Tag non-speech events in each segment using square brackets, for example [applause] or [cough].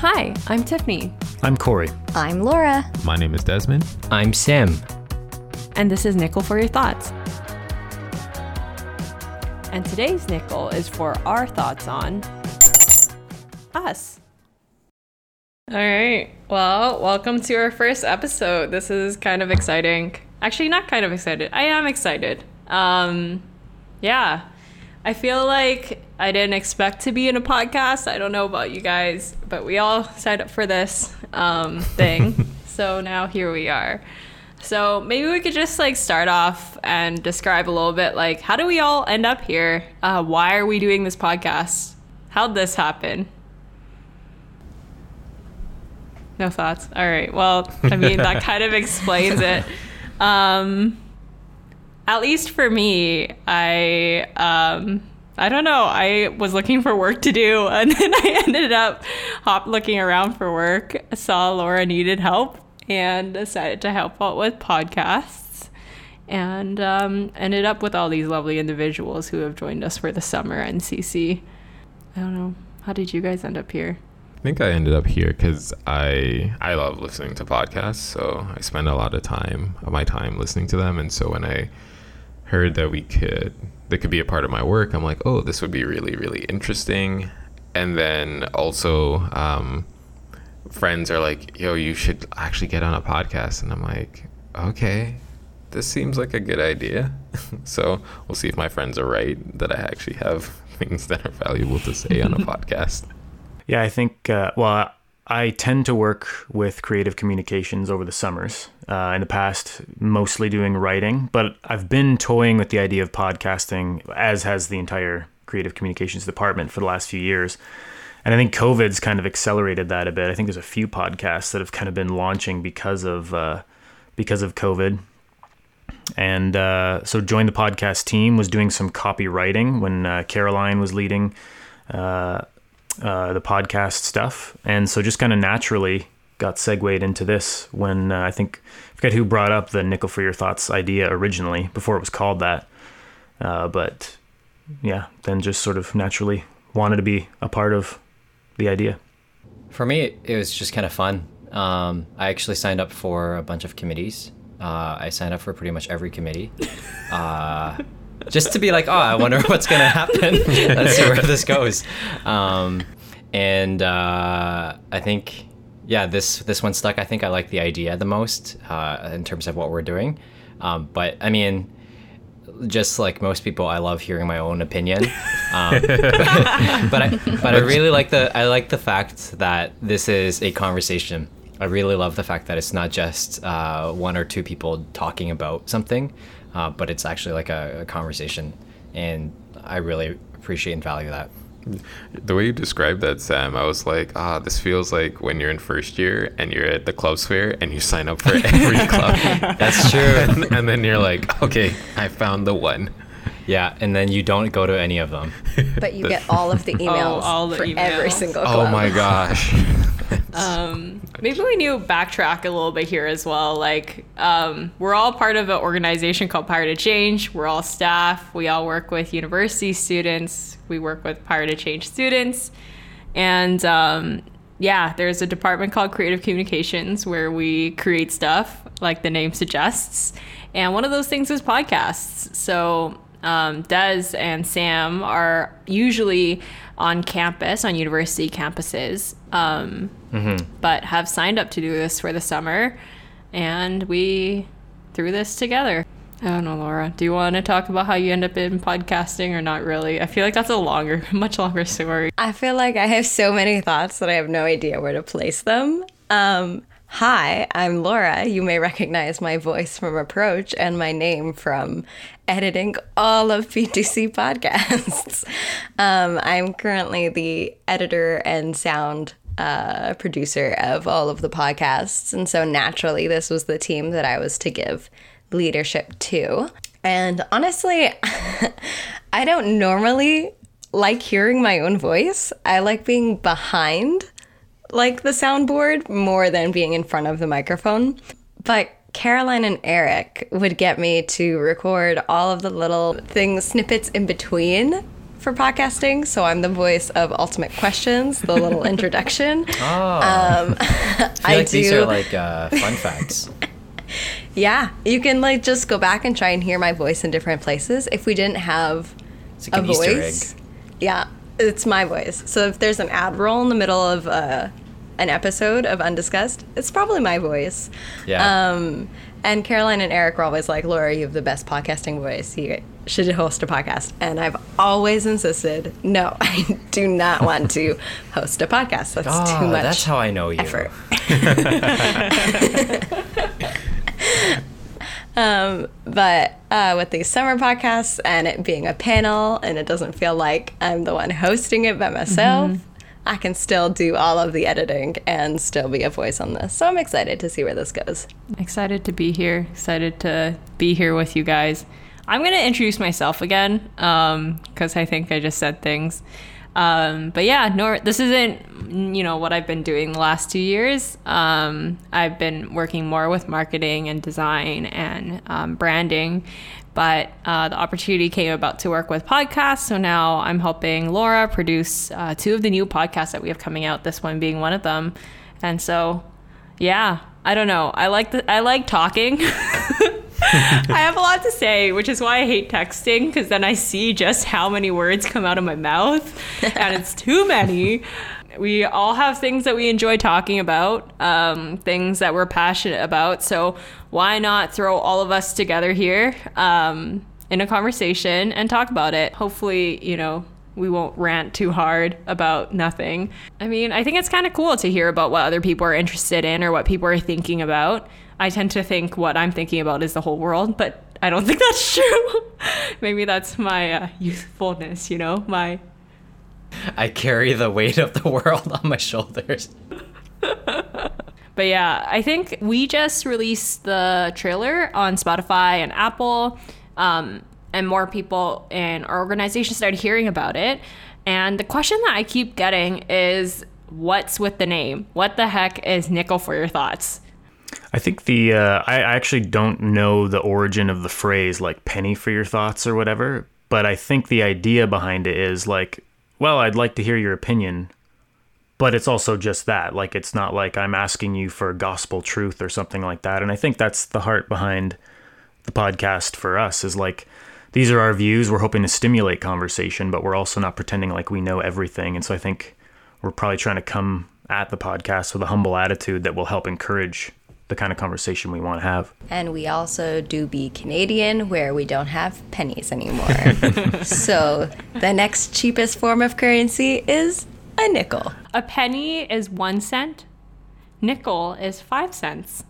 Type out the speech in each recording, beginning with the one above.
Hi, I'm Tiffany, I'm Corey. I'm Laura. My name is Desmond. I'm Sam. and this is Nickel for Your Thoughts. And today's nickel is for our thoughts on us. All right. Well, welcome to our first episode. This is kind of exciting. Actually, not kind of excited. I am excited. Um, yeah. I feel like I didn't expect to be in a podcast. I don't know about you guys, but we all signed up for this um, [laughs] thing. so now here we are. So maybe we could just like start off and describe a little bit like how do we all end up here? Uh, why are we doing this podcast? How'd this happen? No thoughts. All right. Well, I mean that kind of explains it. [laughs] Um, at least for me, I um, I don't know. I was looking for work to do, [laughs] and then I ended up hop looking around for work. Saw Laura needed help, and decided to help out with podcasts. And um, ended up with all these lovely individuals who have joined us for the summer NCC. I don't know. How did you guys end up here? I think I ended up here because I I love listening to podcasts, so I spend a lot of time of my time listening to them. And so when I heard that we could that could be a part of my work, I'm like, oh, this would be really really interesting. And then also, um, friends are like, yo, you should actually get on a podcast, and I'm like, okay, this seems like a good idea. [laughs] so we'll see if my friends are right that I actually have [laughs] things that are valuable to say on a [laughs] podcast. Yeah, I think, uh, well, I tend to work with creative communications over the summers. Uh, in the past, mostly doing writing, but I've been toying with the idea of podcasting, as has the entire creative communications department for the last few years. And I think COVID's kind of accelerated that a bit. I think there's a few podcasts that have kind of been launching because of uh, because of COVID. And uh, so joined the podcast team, was doing some copywriting when uh, Caroline was leading uh, uh, the podcast stuff. And so just kind of naturally got segued into this when uh, I think, I forget who brought up the Nickel for Your Thoughts idea originally before it was called that. Uh, but yeah, then just sort of naturally wanted to be a part of the idea. For me, it was just kind of fun. Um, I actually signed up for a bunch of committees. Uh, I signed up for pretty much every committee. Just to be like, oh, I wonder [laughs] what's going to happen. [laughs] Let's see where this goes. Um, and uh, I think, yeah, this this one stuck. I think I like the idea the most uh, in terms of what we're doing. Um, but I mean, just like most people, I love hearing my own opinion. Um, [laughs] but I, but I really like the I like the fact that this is a conversation. I really love the fact that it's not just uh, one or two people talking about something, uh, but it's actually like a, a conversation, and I really appreciate and value that. The way you described that, Sam, I was like, ah, this feels like when you're in first year and you're at the club fair and you sign up for every [laughs] club. That's true. and, [laughs] and then you're like, okay, I found the one. Yeah, and then you don't go to any of them. [laughs] But you get all of the [laughs] emails all the for every emails. single Oh my [laughs] gosh. Um, maybe we need to backtrack a little bit here as well. Like, um, we're all part of an organization called Power to Change. We're all staff. We all work with university students. We work with Power to Change students. And um, yeah, there's a department called Creative Communications where we create stuff, like the name suggests. And one of those things is podcasts. So um, Des and Sam are usually on campus, on university campuses, um, but have signed up to do this for the summer. And we threw this together. I don't know, Laura. Do you want to talk about how you end up in podcasting or not really? I feel like that's a longer, [laughs] much longer story. I feel like I have so many thoughts that I have no idea where to place them. Um, hi, I'm Laura. You may recognize my voice from Approach and my name from editing all of P2C podcasts. [laughs] um, I'm currently the editor and sound uh, producer of all of the podcasts. And so naturally, this was the team that I was to give leadership to. And honestly, [laughs] I don't normally like hearing my own voice. I like being behind like the soundboard more than being in front of the microphone. But Caroline and Eric would get me to record all of the little things, snippets in between for podcasting. So I'm the voice of Ultimate Questions, the little [laughs] introduction. Oh, Um, [laughs] I feel [laughs] I like these are like uh, fun facts. Yeah, you can like just go back and try and hear my voice in different places. If we didn't have like a voice, yeah, it's my voice. So if there's an ad roll in the middle of uh, an episode of Undiscussed, it's probably my voice. Yeah. Um, and Caroline and Eric were always like, Laura, you have the best podcasting voice. You should host a podcast. And I've always insisted, no, [laughs] I do not want to [laughs] host a podcast. That's Oh, too much. that's how I know you. effort. [laughs] um, but uh, with these summer podcasts and it being a panel and it doesn't feel like I'm the one hosting it by myself, I can still do all of the editing and still be a voice on this. So I'm excited to see where this goes. Excited to be here. Excited to be here with you guys. I'm gonna introduce myself again because I think I just said things. Um, but yeah, no, this isn't you know what I've been doing the last two years. Um, I've been working more with marketing and design and um, branding, but uh, the opportunity came about to work with podcasts. So now I'm helping Laura produce uh, two of the new podcasts that we have coming out. This one being one of them, and so yeah, I don't know. I like the I like talking. [laughs] I have a lot to say, which is why I hate texting because then I see just how many words come out of my mouth, and it's too many. We all have things that we enjoy talking about, um, things that we're passionate about. So why not throw all of us together here um, in a conversation and talk about it? Hopefully, you know, we won't rant too hard about nothing. I mean, I think it's kind of cool to hear about what other people are interested in or what people are thinking about. I tend to think what I'm thinking about is the whole world, but I don't [laughs] think that's true. Maybe that's my uh, youthfulness, you know, my I carry the weight of the world on my shoulders. But yeah, I think we just released the trailer on Spotify and Apple, um, and more people in our organization started hearing about it. And the question that I keep getting is, what's with the name? What the heck is Nickel for your thoughts? I think the uh, I I actually don't know the origin of the phrase like penny for your thoughts or whatever, but I think the idea behind it is like, well, I'd like to hear your opinion, but it's also just that. Like it's not like I'm asking you for gospel truth or something like that. And I think that's the heart behind the podcast for us is like these are our views. We're hoping to stimulate conversation, but we're also not pretending like we know everything. And so I think we're probably trying to come at the podcast with a humble attitude that will help encourage the kind of conversation we want to have. And we also do be Canadian, where we don't have pennies anymore. [laughs] so the next cheapest form of currency is a nickel. A penny is one cent, nickel is five cents.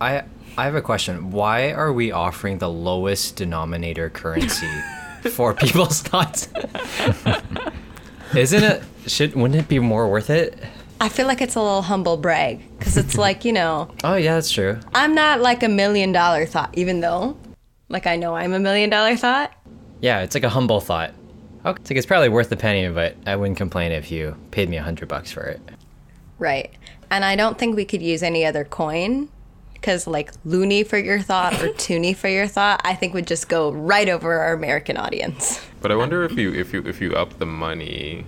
I I have a question. Why are we offering the lowest denominator currency [laughs] for people's thoughts? [laughs] Isn't it? Should wouldn't it be more worth it? I feel like it's a little humble brag because it's like, you know, [laughs] Oh yeah, that's true. I'm not like a million dollar thought, even though, like, I know I'm a million dollar thought. Yeah, it's like a humble thought. Okay, it's like it's probably worth the penny, but I wouldn't complain if you paid me a hundred bucks for it. Right. And I don't think we could use any other coin because, like, loonie for your thought or [laughs] toonie for your thought, I think would just go right over our American audience. But I wonder if you if you if you up the money,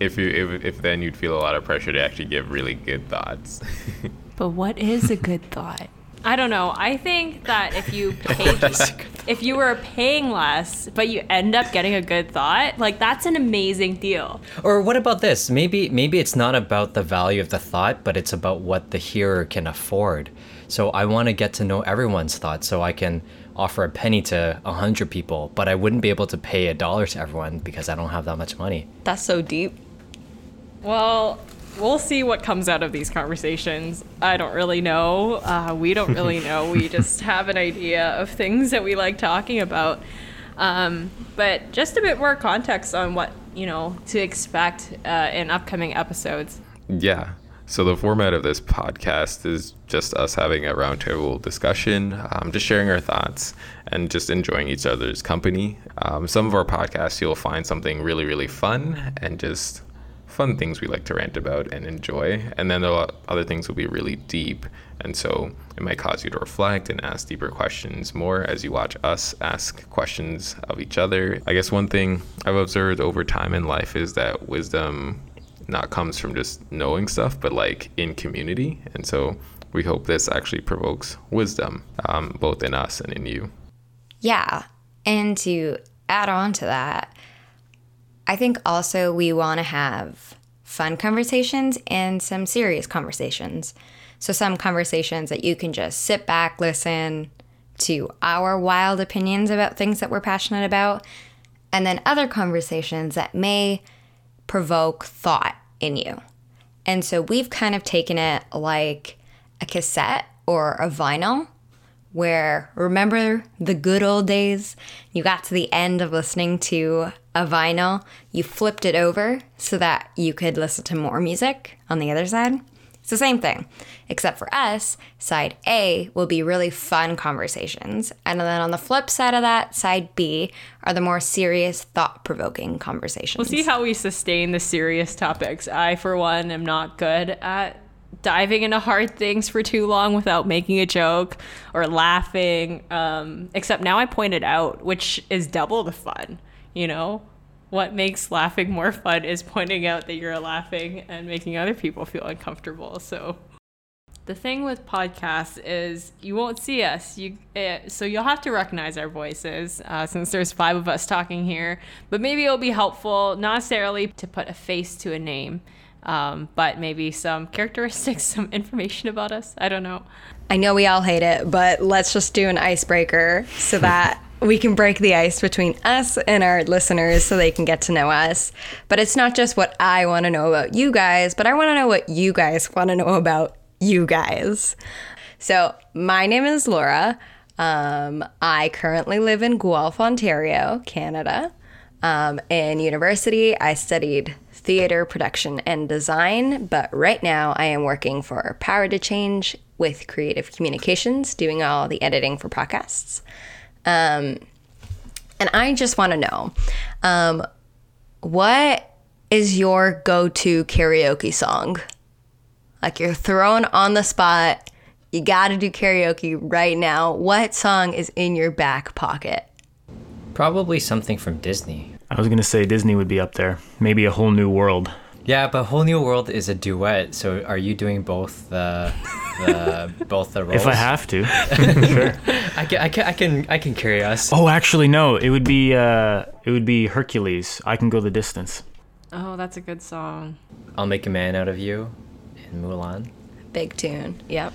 if you if, if then you'd feel a lot of pressure to actually give really good thoughts. [laughs] But what is a good thought? I don't know. I think that if you [laughs] paid, if you were paying less, but you end up getting a good thought, like that's an amazing deal. Or what about this? Maybe maybe it's not about the value of the thought, but it's about what the hearer can afford. So I want to get to know everyone's thoughts so I can offer a penny to a hundred people, but I wouldn't be able to pay a dollar to everyone because I don't have that much money. That's so deep. Well, we'll see what comes out of these conversations. I don't really know. Uh, we don't really [laughs] know. We just have an idea of things that we like talking about. Um, but just a bit more context on what you know to expect uh, in upcoming episodes. Yeah. So the format of this podcast is just us having a roundtable discussion, um, just sharing our thoughts and just enjoying each other's company. Um, some of our podcasts, you'll find something really, really fun and just fun things we like to rant about and enjoy. And then other things will be really deep. And so it might cause you to reflect and ask deeper questions more as you watch us ask questions of each other. I guess one thing I've observed over time in life is that wisdom not comes from just knowing stuff, but like in community. And so we hope this actually provokes wisdom, um, both in us and in you. Yeah. And to add on to that, I think also we want to have fun conversations and some serious conversations. So, some conversations that you can just sit back, listen to our wild opinions about things that we're passionate about, and then other conversations that may provoke thought in you. And so, we've kind of taken it like a cassette or a vinyl where remember the good old days? You got to the end of listening to a vinyl, you flipped it over so that you could listen to more music on the other side. It's the same thing, except for us, side A will be really fun conversations. And then on the flip side of that, side B are the more serious, thought provoking conversations. We'll see how we sustain the serious topics. I, for one, am not good at diving into hard things for too long without making a joke or laughing. Um, except now I point it out, which is double the fun, you know? What makes laughing more fun is pointing out that you're laughing and making other people feel uncomfortable. So the thing with podcasts is you won't see us you uh, so you'll have to recognize our voices uh, since there's five of us talking here but maybe it'll be helpful not necessarily to put a face to a name um, but maybe some characteristics, [laughs] some information about us. I don't know. I know we all hate it, but let's just do an icebreaker so [laughs] that we can break the ice between us and our listeners so they can get to know us. But it's not just what I want to know about you guys, but I want to know what you guys want to know about you guys. So, my name is Laura. Um, I currently live in Guelph, Ontario, Canada. Um, in university, I studied theater production and design, but right now I am working for Power to Change with Creative Communications, doing all the editing for podcasts. Um, and I just want to know um, what is your go to karaoke song? Like you're thrown on the spot, you got to do karaoke right now. What song is in your back pocket? Probably something from Disney. I was gonna say Disney would be up there. Maybe a whole new world. Yeah, but Whole New World is a duet. So are you doing both the, the [laughs] both the roles? If I have to, [laughs] sure. I can, I can, I can, I can carry us. Oh, actually, no. It would be uh, it would be Hercules. I can go the distance. Oh, that's a good song. I'll make a man out of you in Mulan. Big tune. Yep.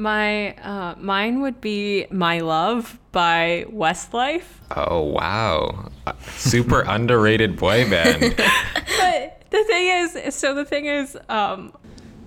My uh, mine would be "My Love" by Westlife. Oh wow, super [laughs] underrated boy band. [laughs] But the thing is, so the thing is, um,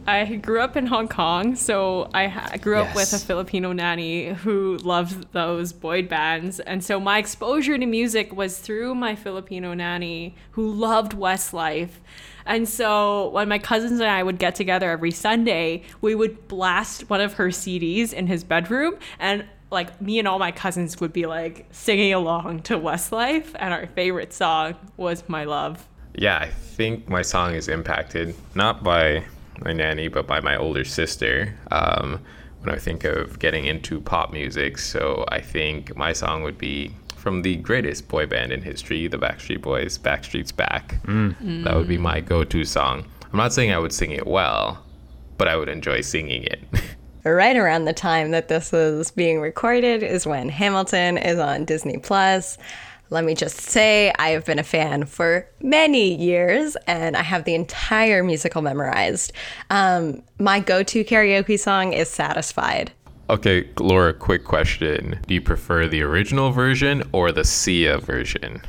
I grew up in Hong Kong, so I ha- grew up with a Filipino nanny who loved those boy bands, and so my exposure to music was through my Filipino nanny who loved Westlife. And so when my cousins and I would get together every Sunday, we would blast one of her CDs in his bedroom and like me and all my cousins would be like singing along to Westlife and our favorite song was My Love. Yeah, I think my song is impacted not by my nanny, but by my older sister. Um, when I think of getting into pop music, so I think my song would be from the greatest boy band in history, the Backstreet Boys, "Backstreet's Back." That would be my go-to song. I'm not saying I would sing it well, but I would enjoy singing it. [laughs] right around the time that this is being recorded is when Hamilton is on Disney Plus. Let me just say, I have been a fan for many years and I have the entire musical memorized. Um, my go to karaoke song is Satisfied. Okay, Laura, quick question: Do you prefer the original version or the Sia version?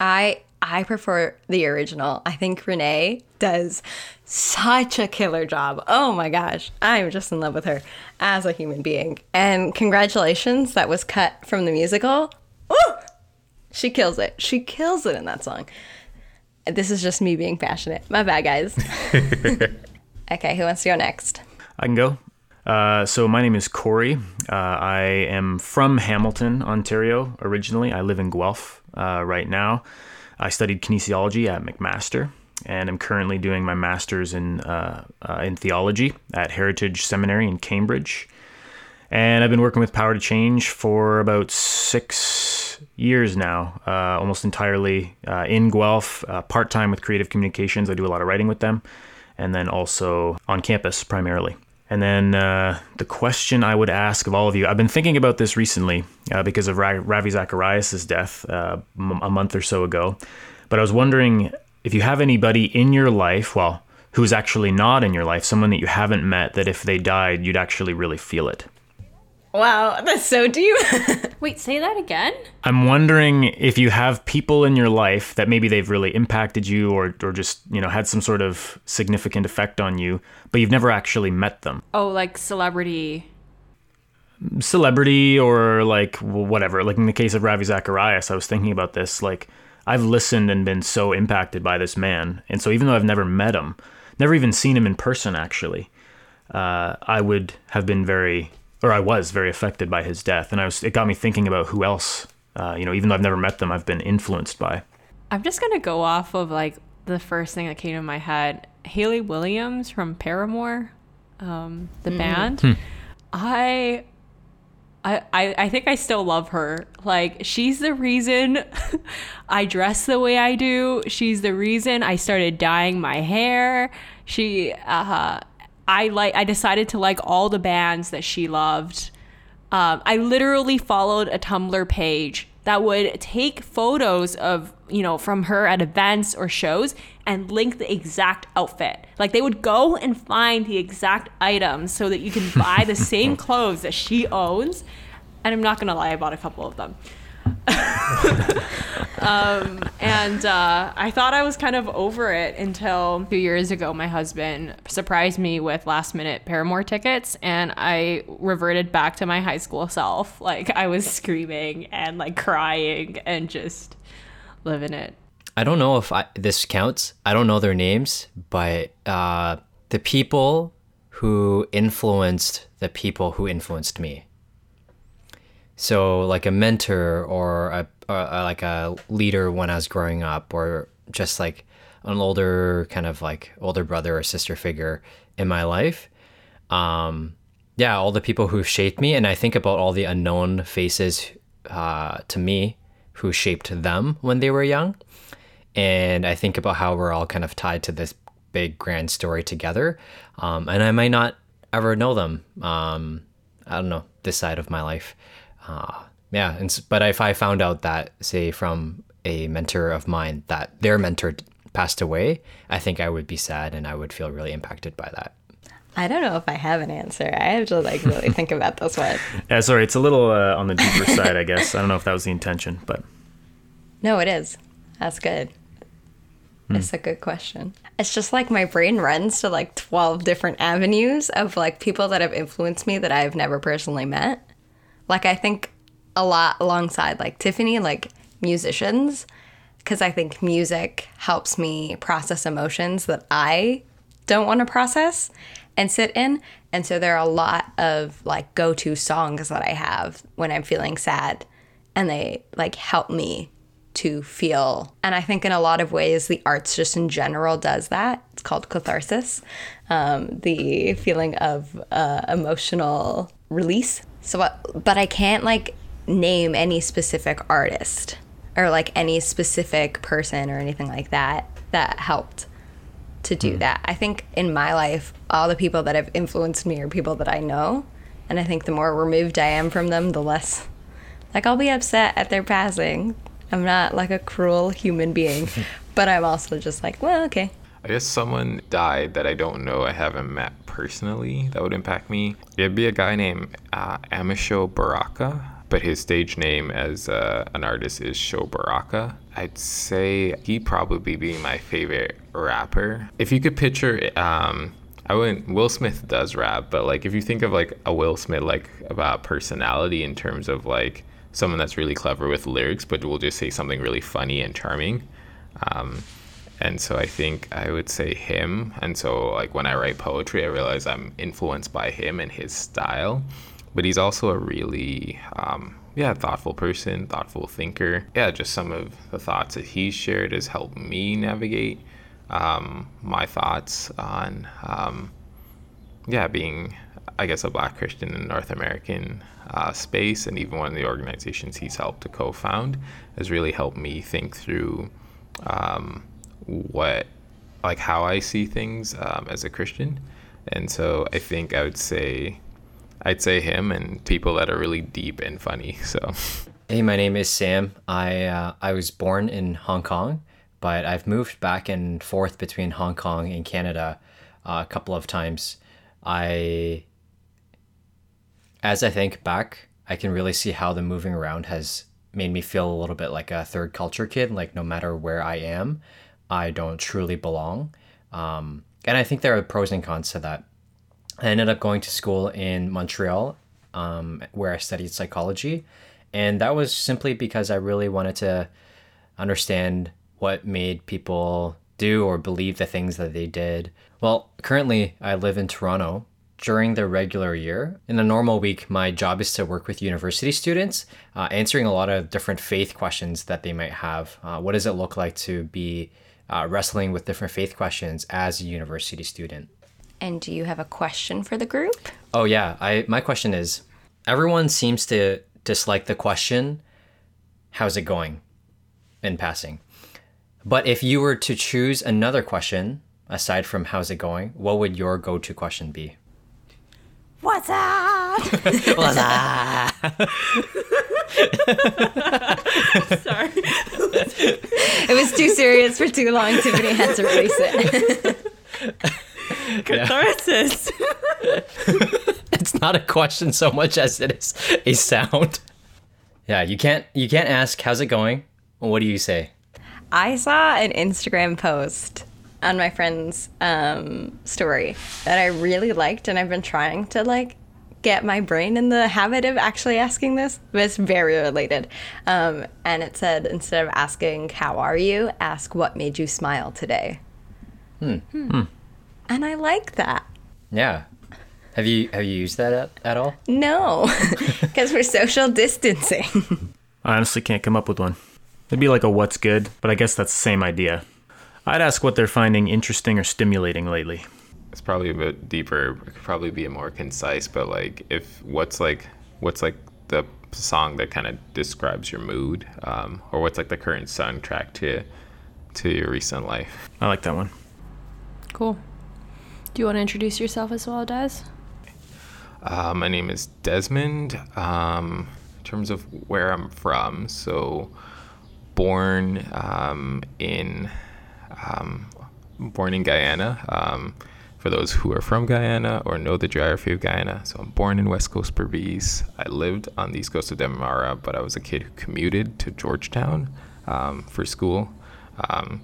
I I prefer the original. I think Renee does such a killer job. Oh my gosh. I'm just in love with her as a human being. And congratulations, that was cut from the musical. Woo! She kills it. She kills it in that song. This is just me being passionate. My bad, guys. [laughs] okay, who wants to go next? I can go. Uh, so my name is Corey. Uh, I am from Hamilton, Ontario. Originally, I live in Guelph uh, right now. I studied kinesiology at McMaster, and I'm currently doing my master's in uh, uh, in theology at Heritage Seminary in Cambridge. And I've been working with Power to Change for about six years now, almost entirely in Guelph, part time with Creative Communications. I do a lot of writing with them, and then also on campus primarily. And then uh, the question I would ask of all of you I've been thinking about this recently uh, because of Ravi Zacharias' death uh, a month or so ago. But I was wondering if you have anybody in your life, well, who's actually not in your life, someone that you haven't met, that if they died, you'd actually really feel it. Wow, that's so deep. [laughs] Wait, say that again? I'm wondering if you have people in your life that maybe they've really impacted you or, or just, you know, had some sort of significant effect on you, but you've never actually met them. Oh, like celebrity. Celebrity or like whatever. Like in the case of Ravi Zacharias, I was thinking about this. Like, I've listened and been so impacted by this man. And so even though I've never met him, never even seen him in person actually, uh, I would have been very or I was very affected by his death, and I was it got me thinking about who else, uh, you know, even though I've never met them, I've been influenced by. I'm just gonna go off of like the first thing that came to my head. Hayley Williams from Paramore, um, the band. I, I, I I think I still love her. Like she's the reason [laughs] I dress the way I do. She's the reason I started dyeing my hair. She, uh, I like. I decided to like all the bands that she loved. Um, I literally followed a Tumblr page that would take photos of, you know, from her at events or shows and link the exact outfit. Like they would go and find the exact items so that you can [laughs] buy the same clothes that she owns. And I'm not going to lie, I bought a couple of them. [laughs] um, and uh, I thought I was kind of over it until two years ago. My husband surprised me with last minute Paramore tickets, and I reverted back to my high school self. Like I was screaming and like crying and just living it. I don't know if I, this counts. I don't know their names, but uh, the people who influenced the people who influenced me. So, like a mentor or a, or like a leader when I was growing up, or just like an older kind of like older brother or sister figure in my life. Um, yeah, all the people who shaped me, and I think about all the unknown faces uh, to me who shaped them when they were young and I think about how we're all kind of tied to this big grand story together. Um, and I might not ever know them. Um, I don't know this side of my life. Uh, yeah, and, but if I found out that, say, from a mentor of mine, that their mentor passed away, I think I would be sad and I would feel really impacted by that. I don't know if I have an answer. I have to like really think about this one. [laughs] Yeah, sorry, it's a little uh, on the deeper side, I guess. I don't know if that was the intention, but No, it is. That's good. It's a good question. It's just like my brain runs to like 12 different avenues of like people that have influenced me that I've never personally met. Like, I think a lot alongside like Tiffany, like musicians, because I think music helps me process emotions that I don't want to process and sit in. And so there are a lot of like go to songs that I have when I'm feeling sad, and they like help me to feel. And I think in a lot of ways, the arts just in general does that. It's called catharsis, um, the feeling of uh, emotional release. So, but, but I can't like name any specific artist or like any specific person or anything like that that helped to do that. I think in my life, all the people that have influenced me are people that I know. And I think the more removed I am from them, the less like I'll be upset at their passing. I'm not like a cruel human being, [laughs] but I'm also just like, well, okay. I guess someone died that I don't know, I haven't met personally, that would impact me. It'd be a guy named uh, Amisho Baraka, but his stage name as uh, an artist is Sho Baraka. I'd say he'd probably be my favorite rapper. If you could picture, um, I wouldn't. Will Smith does rap, but like if you think of like a Will Smith like about personality in terms of like someone that's really clever with lyrics, but will just say something really funny and charming. Um, and so I think I would say him. And so like when I write poetry, I realize I'm influenced by him and his style. But he's also a really um, yeah thoughtful person, thoughtful thinker. Yeah, just some of the thoughts that he's shared has helped me navigate um, my thoughts on, um, yeah, being, I guess, a black Christian in North American uh, space, and even one of the organizations he's helped to co found has really helped me think through um, what, like, how I see things um, as a Christian. And so I think I would say, I'd say him and people that are really deep and funny. So. Hey, my name is Sam. I uh, I was born in Hong Kong, but I've moved back and forth between Hong Kong and Canada uh, a couple of times. I, as I think back, I can really see how the moving around has made me feel a little bit like a third culture kid. Like no matter where I am, I don't truly belong. Um, and I think there are pros and cons to that. I ended up going to school in Montreal, um, where I studied psychology and that was simply because I really wanted to understand what made people do or believe the things that they did. Well, currently I live in Toronto. During the regular year, in a normal week, my job is to work with university students, uh, answering a lot of different faith questions that they might have. Uh, what does it look like to be uh, wrestling with different faith questions as a university student? And do you have a question for the group? Oh yeah, I my question is everyone seems to dislike the question, how's it going in passing? But if you were to choose another question aside from how's it going, what would your go to question be? What's up? [laughs] What's up? [laughs] Sorry. it was too serious for too long. Tiffany had to release it. [laughs] [laughs] Catharsis. [laughs] it's not a question so much as it is a sound. Yeah, you can't you can't ask how's it going. What do you say? I saw an Instagram post on my friend's um, story that I really liked, and I've been trying to like get my brain in the habit of actually asking this, but it's very related. Um, and it said instead of asking "How are you?" ask "What made you smile today." Hmm. And I like that. Yeah. Have you have you used that at, at all? No, [laughs] because we're social distancing. [laughs] I honestly can't come up with one. It'd be like a what's good, but I guess that's the same idea. I'd ask what they're finding interesting or stimulating lately. it's probably a bit deeper. It could probably be a more concise, but like if what's like what's like the song that kind of describes your mood, um, or what's like the current soundtrack to to your recent life. I like that one. Cool. Do you want to introduce yourself as well, Des? Uh, my name is Desmond. Um, in terms of where I'm from, so born um, in um, born in Guyana. Um, for those who are from Guyana or know the geography of Guyana, so I'm born in West Coast Berbice. I lived on the east coast of Demerara, but I was a kid who commuted to Georgetown um, for school. Um,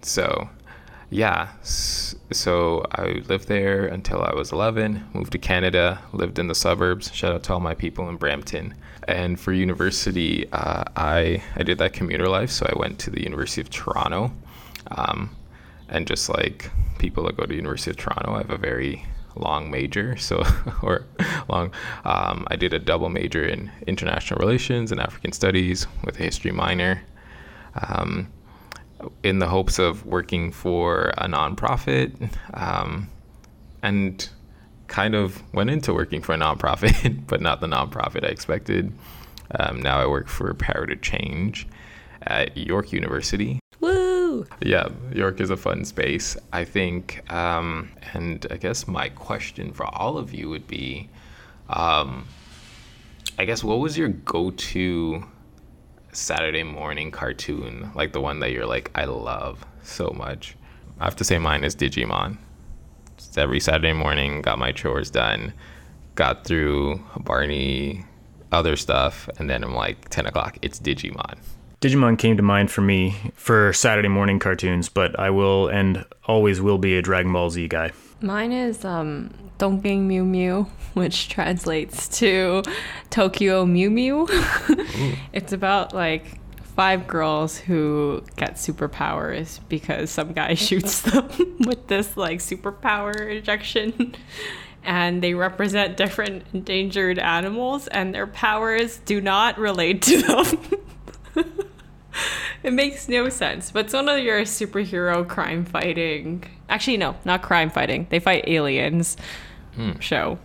so yeah, so I lived there until I was 11, moved to Canada, lived in the suburbs. Shout out to all my people in Brampton. And for university, uh, I, I did that commuter life, so I went to the University of Toronto. Um, and just like people that go to University of Toronto, I have a very long major, so [laughs] or long. Um, I did a double major in international relations and African studies with a history minor. Um, in the hopes of working for a nonprofit um, and kind of went into working for a nonprofit, [laughs] but not the nonprofit I expected. Um, now I work for Power to Change at York University. Woo! Yeah, York is a fun space. I think, um, and I guess my question for all of you would be um, I guess, what was your go to Saturday morning cartoon? Like the one that you're like, I love so much? I have to say mine is Digimon. Just every Saturday morning, got my chores done, got through Barney, other stuff, and then I'm like, 10 o'clock, it's Digimon. Digimon came to mind for me for Saturday morning cartoons, but I will and always will be a Dragon Ball Z guy. Mine is um Dongbing Mew Mew, [laughs] which translates to Tokyo Mew Mew. [laughs] it's about like five girls who get superpowers because some guy [laughs] shoots them with this like superpower injection. And they represent different endangered animals, and their powers do not relate to them. [laughs] it makes no sense. But it's one of your superhero crime fighting. Actually, no, not crime fighting. They fight aliens. Show.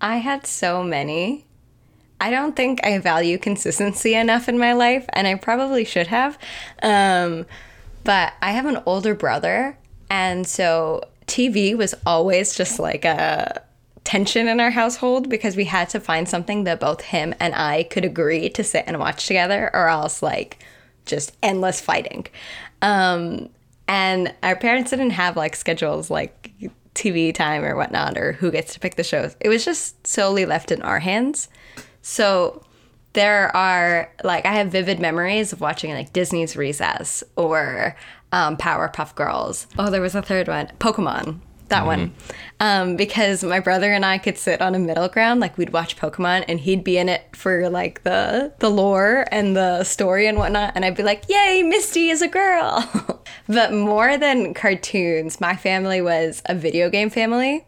I had so many. I don't think I value consistency enough in my life, and I probably should have. Um, but I have an older brother, and so TV was always just like a tension in our household because we had to find something that both him and I could agree to sit and watch together, or else like just endless fighting. Um, and our parents didn't have like schedules like TV time or whatnot, or who gets to pick the shows. It was just solely left in our hands. So there are like I have vivid memories of watching like Disney's Recess or um, Powerpuff Girls. Oh, there was a third one, Pokemon. That one, um, because my brother and I could sit on a middle ground. Like we'd watch Pokemon, and he'd be in it for like the the lore and the story and whatnot, and I'd be like, "Yay, Misty is a girl!" [laughs] but more than cartoons, my family was a video game family.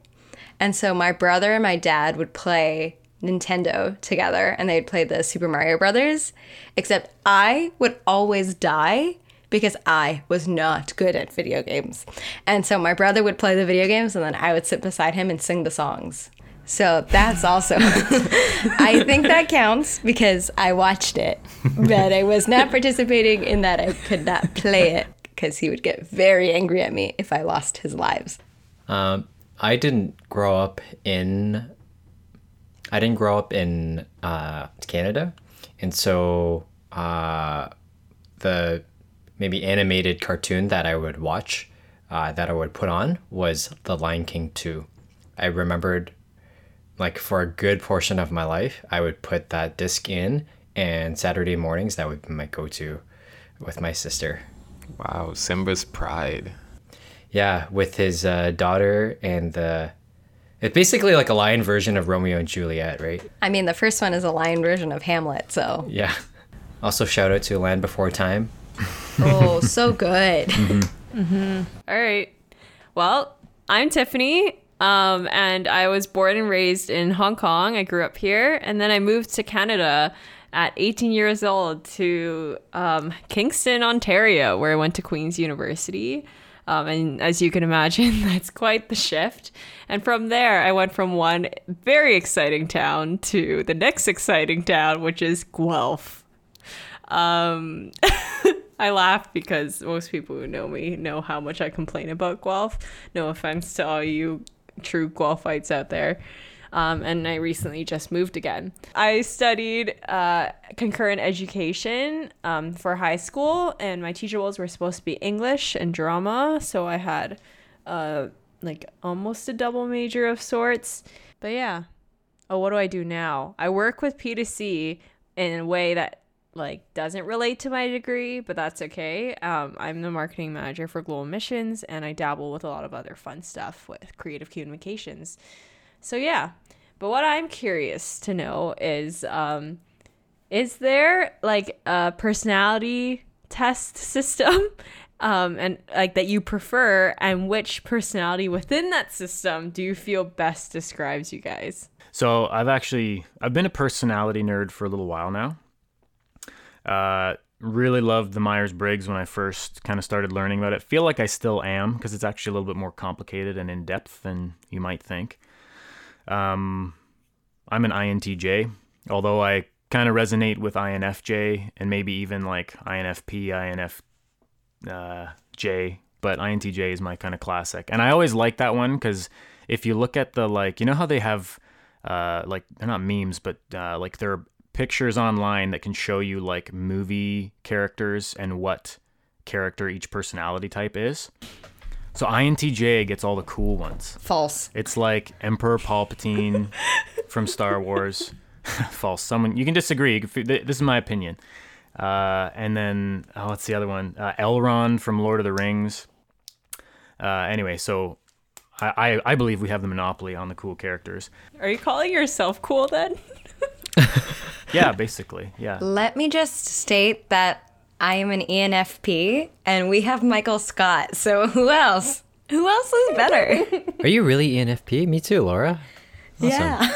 And so my brother and my dad would play Nintendo together and they'd play the Super Mario Brothers, except I would always die because I was not good at video games. And so my brother would play the video games and then I would sit beside him and sing the songs. So that's also, [laughs] I think that counts because I watched it, but I was not participating in that. I could not play it because he would get very angry at me if I lost his lives. Um, I didn't grow up in. I didn't grow up in uh, Canada, and so uh, the maybe animated cartoon that I would watch, uh, that I would put on was The Lion King two. I remembered, like for a good portion of my life, I would put that disc in, and Saturday mornings that would be my go to, with my sister. Wow, Simba's pride. Yeah, with his uh, daughter and the. It's basically like a lion version of Romeo and Juliet, right? I mean, the first one is a lion version of Hamlet, so. Yeah. Also, shout out to Land Before Time. Oh, [laughs] so good. All right. Well, I'm Tiffany, um, and I was born and raised in Hong Kong. I grew up here, and then I moved to Canada at 18 years old to um, Kingston, Ontario, where I went to Queen's University. Um, and as you can imagine, [laughs] that's quite the shift. And from there, I went from one very exciting town to the next exciting town, which is Guelph. Um, [laughs] I laugh because most people who know me know how much I complain about Guelph. No offense to all you true Guelphites out there. Um, and I recently just moved again. I studied uh, concurrent education um, for high school, and my teacher roles were supposed to be English and drama. So I had uh, like almost a double major of sorts. But yeah. Oh, what do I do now? I work with P2C in a way that like doesn't relate to my degree, but that's okay. Um, I'm the marketing manager for Global Missions, and I dabble with a lot of other fun stuff with creative communications. So yeah, but what I'm curious to know is, um, is there like a personality test [laughs] system, um, and like that you prefer, and which personality within that system do you feel best describes you guys? So I've actually I've been a personality nerd for a little while now. Uh, really loved the Myers Briggs when I first kind of started learning about it. Feel like I still am because it's actually a little bit more complicated and in depth than you might think. Um, I'm an INTJ, although I kind of resonate with INFJ and maybe even like INFP, INFJ, but INTJ is my kind of classic. And I always like that one because if you look at the like, you know how they have uh, like they're not memes, but uh, like they're pictures online that can show you like movie characters and what character each personality type is. So INTJ gets all the cool ones. False. It's like Emperor Palpatine [laughs] from Star Wars. [laughs] False. Someone you can disagree. This is my opinion. Uh, and then oh, what's the other one? Uh, Elrond from Lord of the Rings. Uh, anyway, so I, I I believe we have the monopoly on the cool characters. Are you calling yourself cool then? [laughs] [laughs] Yeah, basically. Yeah. Let me just state that I am an ENFP and we have Michael Scott. So [laughs] who else? Who else is better? [laughs] Are you really ENFP? Me too, Laura. yeah.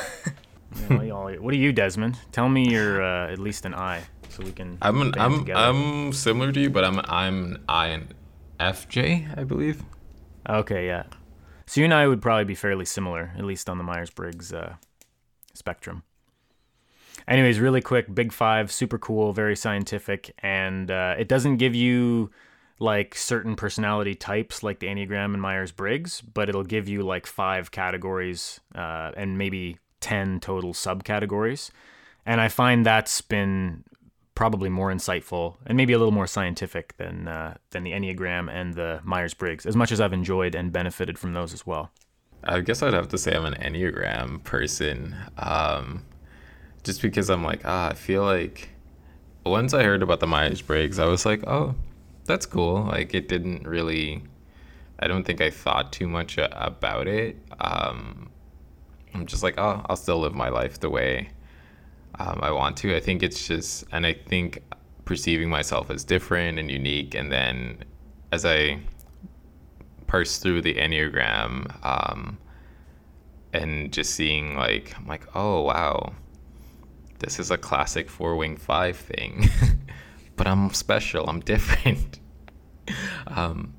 Yeah, what, are you, Desmond? Tell me you're uh, at least an I. So so we can. I'm an, I'm together. I'm similar to you, but I'm I'm INFJ, I believe. Okay, yeah. So you and I would probably be fairly similar, at least on the Myers Briggs uh, spectrum. Anyways, really quick, Big Five, super cool, very scientific, and uh, it doesn't give you like certain personality types like the Enneagram and Myers Briggs, but it'll give you like five categories uh, and maybe 10 total subcategories. And I find that's been probably more insightful and maybe a little more scientific than uh, than the Enneagram and the Myers Briggs. As much as I've enjoyed and benefited from those as well. I guess I'd have to say I'm an Enneagram person. Um, just because I'm like, ah, I feel like once I heard about the Myers Briggs, I was like, oh, that's cool. Like, it didn't really, I don't think I thought too much about it. Um, I'm just like, oh, I'll still live my life the way um, I want to. I think it's just, and I think perceiving myself as different and unique, and then as I parse through the Enneagram, um, and just seeing like, I'm like, oh wow, this is a classic four wing five thing, [laughs] but I'm special, I'm different. [laughs] um,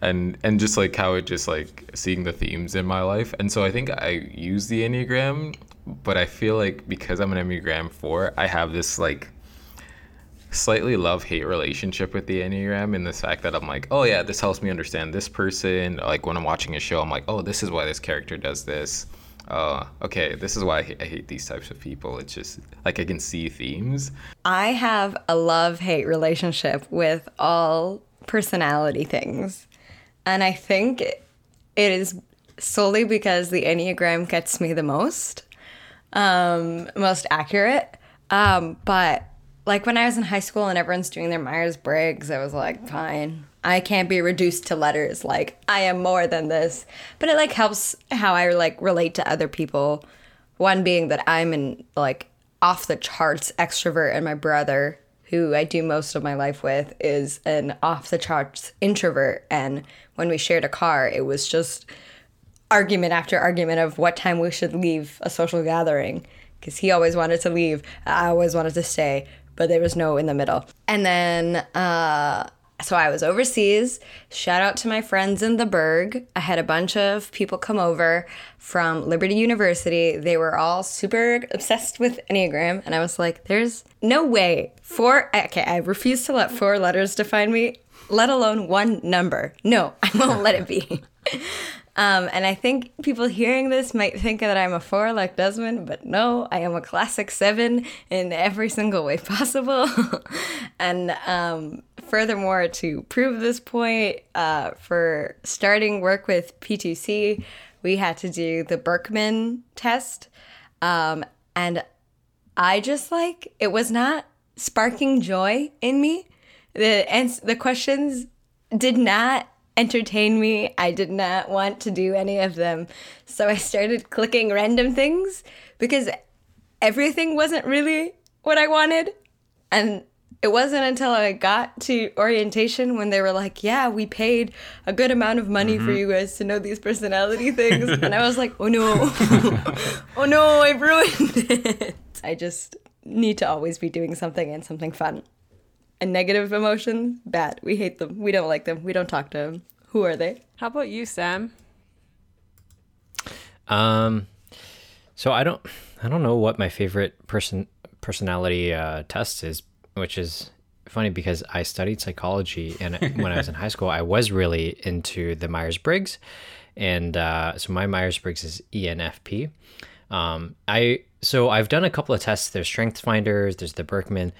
and and just like how it just like seeing the themes in my life. And so i think i use the enneagram but i feel like because i'm an enneagram 4 i have this like slightly love hate relationship with the enneagram in the fact that i'm like oh yeah this helps me understand this person. Like when i'm watching a show i'm like oh this is why this character does this uh, okay this is why I hate, I hate these types of people it's just like i can see themes I have a love hate relationship with all personality things. And I think it is solely because the Enneagram gets me the most, um, most accurate. Um, but like when I was in high school and everyone's doing their Myers Briggs, I was like, fine. I can't be reduced to letters. Like I am more than this. But it like helps how I like relate to other people. One being that I'm an like off the charts extrovert and my brother who I do most of my life with is an off the charts introvert and when we shared a car it was just argument after argument of what time we should leave a social gathering because he always wanted to leave I always wanted to stay but there was no in the middle and then uh so I was overseas. Shout out to my friends in the Berg. I had a bunch of people come over from Liberty University. They were all super obsessed with Enneagram. And I was like, there's no way four, okay, I refuse to let four letters define me, let alone one number. No, [laughs] I won't let it be. Um, and I think people hearing this might think that I'm a four like Desmond, but no, I am a classic seven in every single way [laughs] possible. [laughs] and um, furthermore, to prove this point, uh, for starting work with P2C, we had to do the Birkman test. Um, and I just like, it was not sparking joy in me. The, ans- the questions did not entertain me. I did not want to do any of them. So I started clicking random things because everything wasn't really what I wanted. And it wasn't until I got to orientation when they were like, yeah, we paid a good amount of money for mm-hmm. you guys to know these personality things. [laughs] and I was like, oh no, [laughs] oh no, I ruined it. I just need to always be doing something and something fun and negative emotions, bad. We hate them. We don't like them. We don't talk to them. Who are they? How about you, Sam? Um, so I don't, I don't know what my favorite person personality uh, test is, which is funny because I studied psychology and [laughs] when I was in high school, I was really into the Myers Briggs, and uh, so my Myers Briggs is ENFP. Um, I so I've done a couple of tests. There's Strength Finders, there's the Birkman,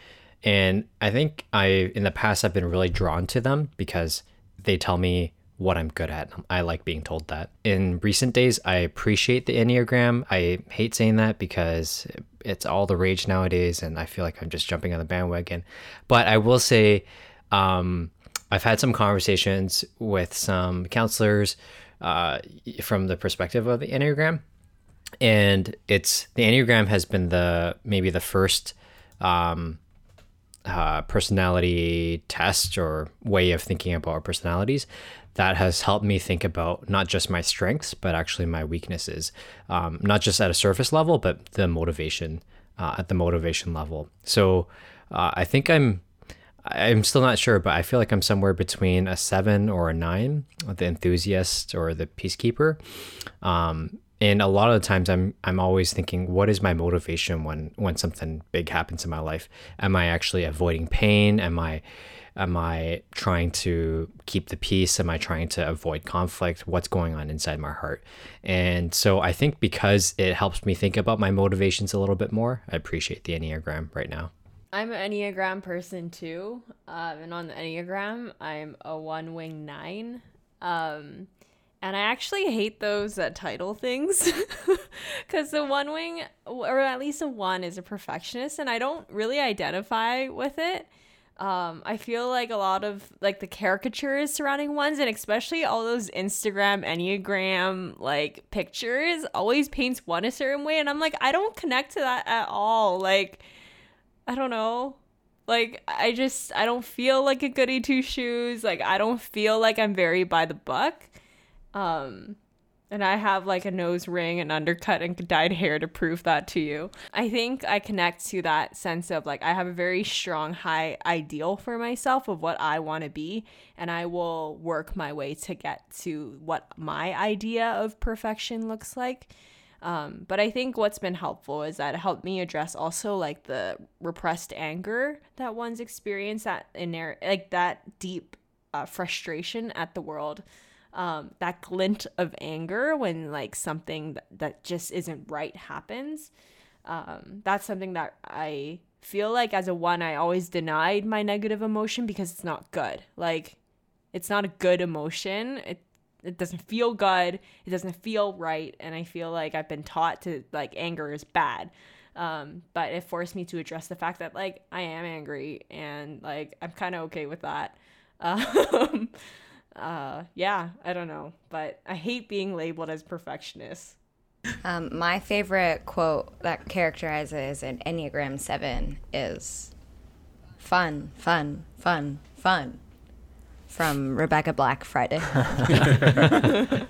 and I think I in the past I've been really drawn to them because they tell me what I'm good at. I like being told that. In recent days, I appreciate the Enneagram. I hate saying that because it's all the rage nowadays, and I feel like I'm just jumping on the bandwagon. But I will say, um, I've had some conversations with some counselors uh, from the perspective of the Enneagram, and it's the Enneagram has been the maybe the first um, uh, personality test or way of thinking about our personalities that has helped me think about not just my strengths but actually my weaknesses um, not just at a surface level but the motivation uh, at the motivation level so Uh, I think I'm. I'm still not sure, but I feel like I'm somewhere between a seven or a nine, the enthusiast or the peacekeeper. Um, and a lot of the times I'm I'm always thinking, what is my motivation when when something big happens in my life? Am I actually avoiding pain? Am I am I trying to keep the peace? Am I trying to avoid conflict? What's going on inside my heart? And so I think because it helps me think about my motivations a little bit more, I appreciate the Enneagram right now. I'm an Enneagram person too. Um, and on the Enneagram, I'm a one wing nine. Um, and I actually hate those uh, title things [laughs] because the one wing, or at least a one, is a perfectionist, and I don't really identify with it. Um, I feel like a lot of like the caricatures surrounding ones, and especially all those Instagram Enneagram like pictures, always paints one a certain way, and I'm like, I don't connect to that at all. Like, I don't know. Like I just I don't feel like a goody two shoes. Like I don't feel like I'm very by the book. Um and I have like a nose ring and undercut and dyed hair to prove that to you. I think I connect to that sense of like I have a very strong high ideal for myself of what I want to be and I will work my way to get to what my idea of perfection looks like. Um, but I think what's been helpful is that it helped me address also like the repressed anger that one's experienced that in there, like that deep uh, frustration at the world. Um, that glint of anger when like something that, just isn't right happens. Um, that's something that I feel like as a one, I always denied my negative emotion because it's not good. Like, it's not a good emotion. It it doesn't feel good it doesn't feel right and i feel like i've been taught to like anger is bad um, but it forced me to address the fact that like i am angry and like i'm kind of okay with that [laughs] um, uh, yeah i don't know but i hate being labeled as perfectionist um, my favorite quote that characterizes an enneagram 7 is fun fun fun fun from Rebecca Black Friday. [laughs] [laughs]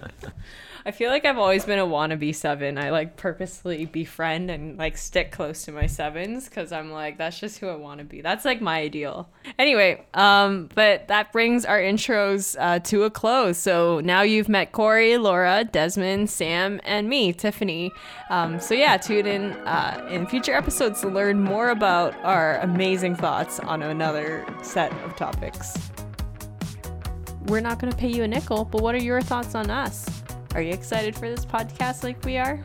I feel like I've always been a wannabe seven. I like purposely befriend and like stick close to my sevens because I'm like, that's just who I want to be. That's like my ideal. Anyway, um, but that brings our intros uh, to a close. So now you've met Corey, Laura, Desmond, Sam, and me, Tiffany. Um, so yeah, tune in uh, in future episodes to learn more about our amazing thoughts on another set of topics we're not going to pay you a nickel, but what are your thoughts on us? Are you excited for this podcast like we are?